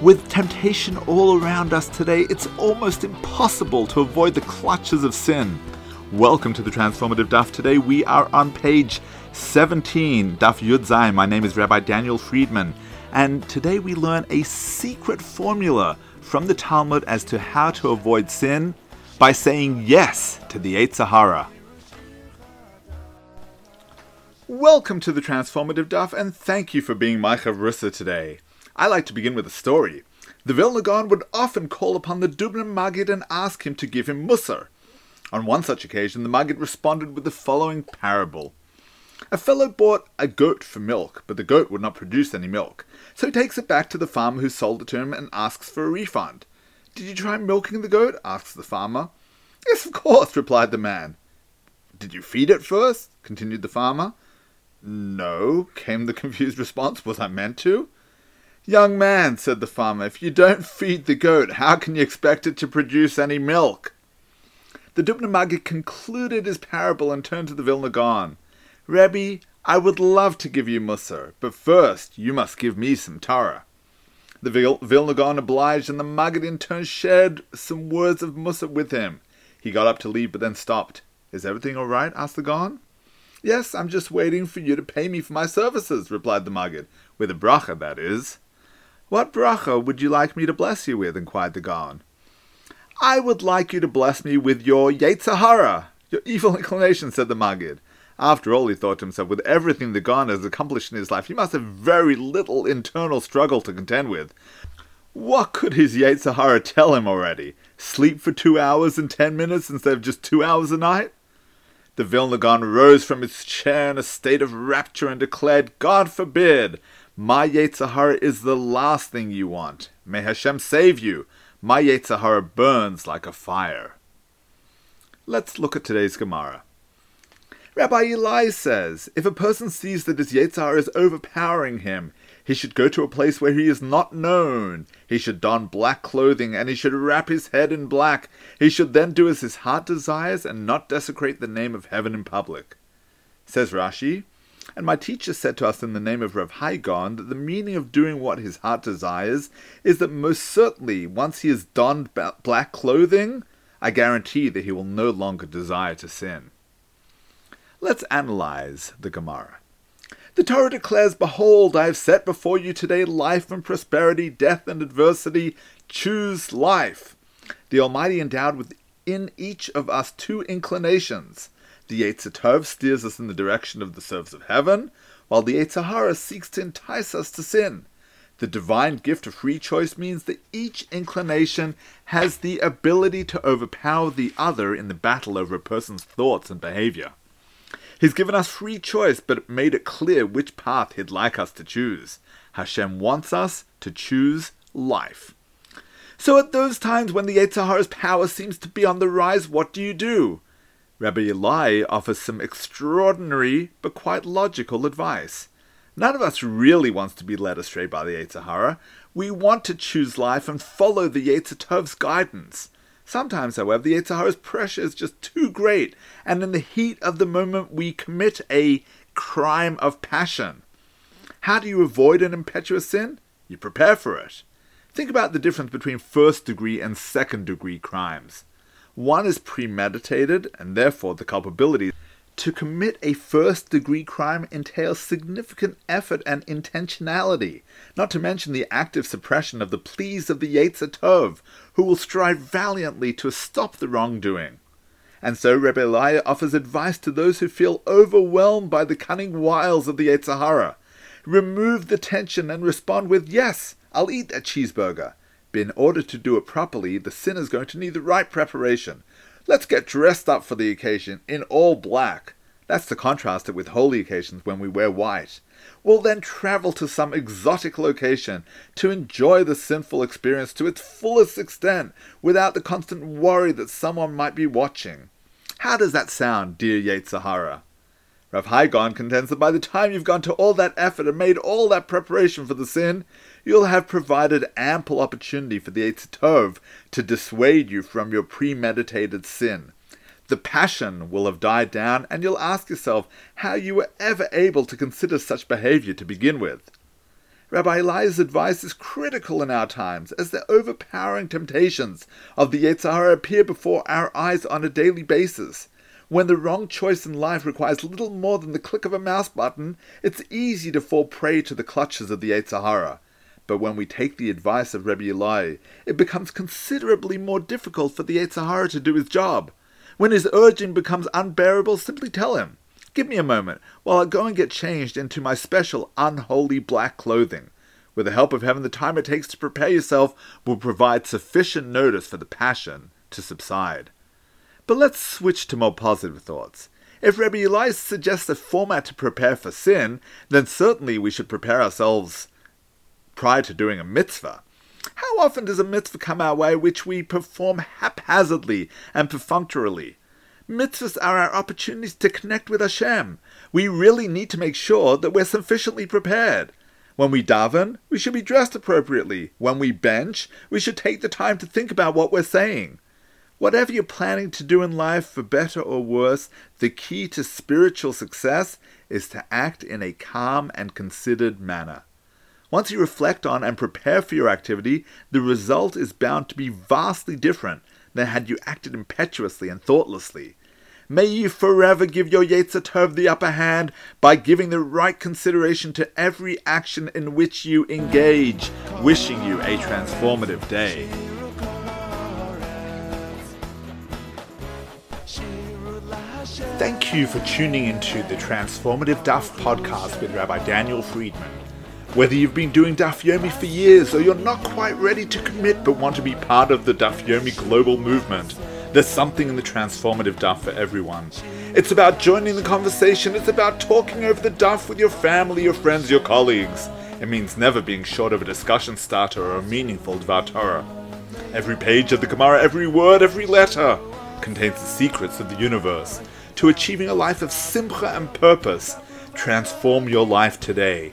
With temptation all around us today, it's almost impossible to avoid the clutches of sin. Welcome to the Transformative Daf. Today we are on page 17, Daf Yud Zayin. My name is Rabbi Daniel Friedman, and today we learn a secret formula from the Talmud as to how to avoid sin by saying yes to the Yetzer Hara. Welcome to the Transformative Daf, and thank you for being my chavrusa today. I like to begin with a story. The Vilna Gaon would often call upon the Dubno Maggid and ask him to give him Musar. On one such occasion, the Maggid responded with the following parable. A fellow bought a goat for milk, but the goat would not produce any milk. So he takes it back to the farmer who sold it to him and asks for a refund. Did you try milking the goat? asks the farmer. Yes, of course, replied the man. Did you feed it first? continued the farmer. No, came the confused response. Was I meant to? Young man, said the farmer, if you don't feed the goat, how can you expect it to produce any milk? The Dubno Maggid concluded his parable and turned to the Vilna Gaon. Rebbe, I would love to give you Musar, but first you must give me some Torah. The Vil- Vilna Gaon obliged, and the Maggid in turn shared some words of Musar with him. He got up to leave, but then stopped. Is everything all right? asked the Gaon. Yes, I'm just waiting for you to pay me for my services, replied the Maggid, with a bracha, that is. What bracha would you like me to bless you with? inquired the Gaon. I would like you to bless me with your Yetzer Hara, your evil inclination, said the Maggid. After all, he thought to himself, with everything the Gaon has accomplished in his life, he must have very little internal struggle to contend with. What could his Yetzer Hara tell him already? Sleep for two hours and ten minutes instead of just two hours a night? The Vilna Gaon rose from his chair in a state of rapture and declared, God forbid! My Yetzer Hara is the last thing you want. May Hashem save you. My Yetzer Hara burns like a fire. Let's look at today's Gemara. Rabbi Ilai says, if a person sees that his Yetzer Hara is overpowering him, he should go to a place where he is not known. He should don black clothing, and he should wrap his head in black. He should then do as his heart desires, and not desecrate the name of heaven in public. Says Rashi, and my teacher said to us in the name of Rav Hai Gaon that the meaning of doing what his heart desires is that most certainly, once he has donned black clothing, I guarantee that he will no longer desire to sin. Let's analyze the Gemara. The Torah declares, Behold, I have set before you today life and prosperity, death and adversity. Choose life. The Almighty endowed within each of us two inclinations the Yetzer Tov steers us in the direction of the servants of heaven, while the Yetzer Hara seeks to entice us to sin. The divine gift of free choice means that each inclination has the ability to overpower the other in the battle over a person's thoughts and behavior. He's given us free choice, but made it clear which path he'd like us to choose. Hashem wants us to choose life. So at those times when the Yetzer Hara's power seems to be on the rise, what do you do? Rabbi Ilai offers some extraordinary but quite logical advice. None of us really wants to be led astray by the Yetzer Hara. We want to choose life and follow the Yetzer Tov's guidance. Sometimes, however, the Yetzer Hara's pressure is just too great, and in the heat of the moment we commit a crime of passion. How do you avoid an impetuous sin? You prepare for it. Think about the difference between first degree and second degree crimes. One is premeditated, and therefore the culpability. To commit a first degree crime entails significant effort and intentionality, not to mention the active suppression of the pleas of the Yetzer Tov, who will strive valiantly to stop the wrongdoing. And so Rebbe offers advice to those who feel overwhelmed by the cunning wiles of the Yetzer Hara. Remove the tension and respond with, Yes, I'll eat that cheeseburger. But in order to do it properly, the sinner is going to need the right preparation. Let's get dressed up for the occasion in all black. That's to contrast it with holy occasions when we wear white. We'll then travel to some exotic location to enjoy the sinful experience to its fullest extent without the constant worry that someone might be watching. How does that sound, dear Yetzer Hara? Rav Hai Gaon contends that by the time you've gone to all that effort and made all that preparation for the sin, you'll have provided ample opportunity for the Yetzer Tov to dissuade you from your premeditated sin. The passion will have died down, and you'll ask yourself how you were ever able to consider such behavior to begin with. Rabbi Ilai's advice is critical in our times as the overpowering temptations of the Yetzer Hara appear before our eyes on a daily basis. When the wrong choice in life requires little more than the click of a mouse button, it's easy to fall prey to the clutches of the Yetzer Hara. But when we take the advice of Rabbi Ilai, it becomes considerably more difficult for the Yetzer Hara to do his job. When his urging becomes unbearable, simply tell him, Give me a moment while I go and get changed into my special unholy black clothing. With the help of heaven, the time it takes to prepare yourself will provide sufficient notice for the passion to subside. But let's switch to more positive thoughts. If Rabbi Ilai suggests a format to prepare for sin, then certainly we should prepare ourselves prior to doing a mitzvah. How often does a mitzvah come our way which we perform haphazardly and perfunctorily? Mitzvahs are our opportunities to connect with Hashem. We really need to make sure that we're sufficiently prepared. When we daven, we should be dressed appropriately. When we bench, we should take the time to think about what we're saying. Whatever you're planning to do in life, for better or worse, the key to spiritual success is to act in a calm and considered manner. Once you reflect on and prepare for your activity, the result is bound to be vastly different than had you acted impetuously and thoughtlessly. May you forever give your Yetzer the upper hand by giving the right consideration to every action in which you engage. Wishing you a transformative day. Thank you for tuning into the Transformative Daf podcast with Rabbi Daniel Friedman. Whether you've been doing Daf Yomi for years or you're not quite ready to commit but want to be part of the Daf Yomi global movement, there's something in the transformative Daf for everyone. It's about joining the conversation, it's about talking over the Daf with your family, your friends, your colleagues. It means never being short of a discussion starter or a meaningful Dvar Torah. Every page of the Gemara, every word, every letter contains the secrets of the universe. To achieving a life of simcha and purpose, transform your life today.